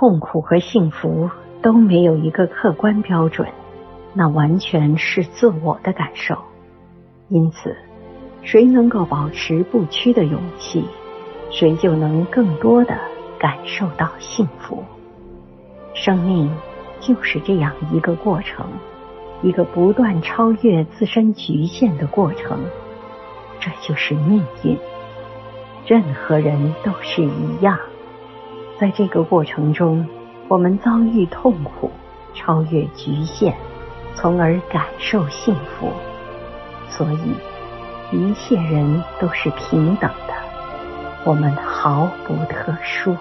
痛苦和幸福都没有一个客观标准，那完全是自我的感受。因此，谁能够保持不屈的勇气，谁就能更多的感受到幸福。生命就是这样一个过程，一个不断超越自身局限的过程。这就是命运。任何人都是一样，在这个过程中，我们遭遇痛苦，超越局限，从而感受幸福。所以，一切人都是平等的，我们毫不特殊。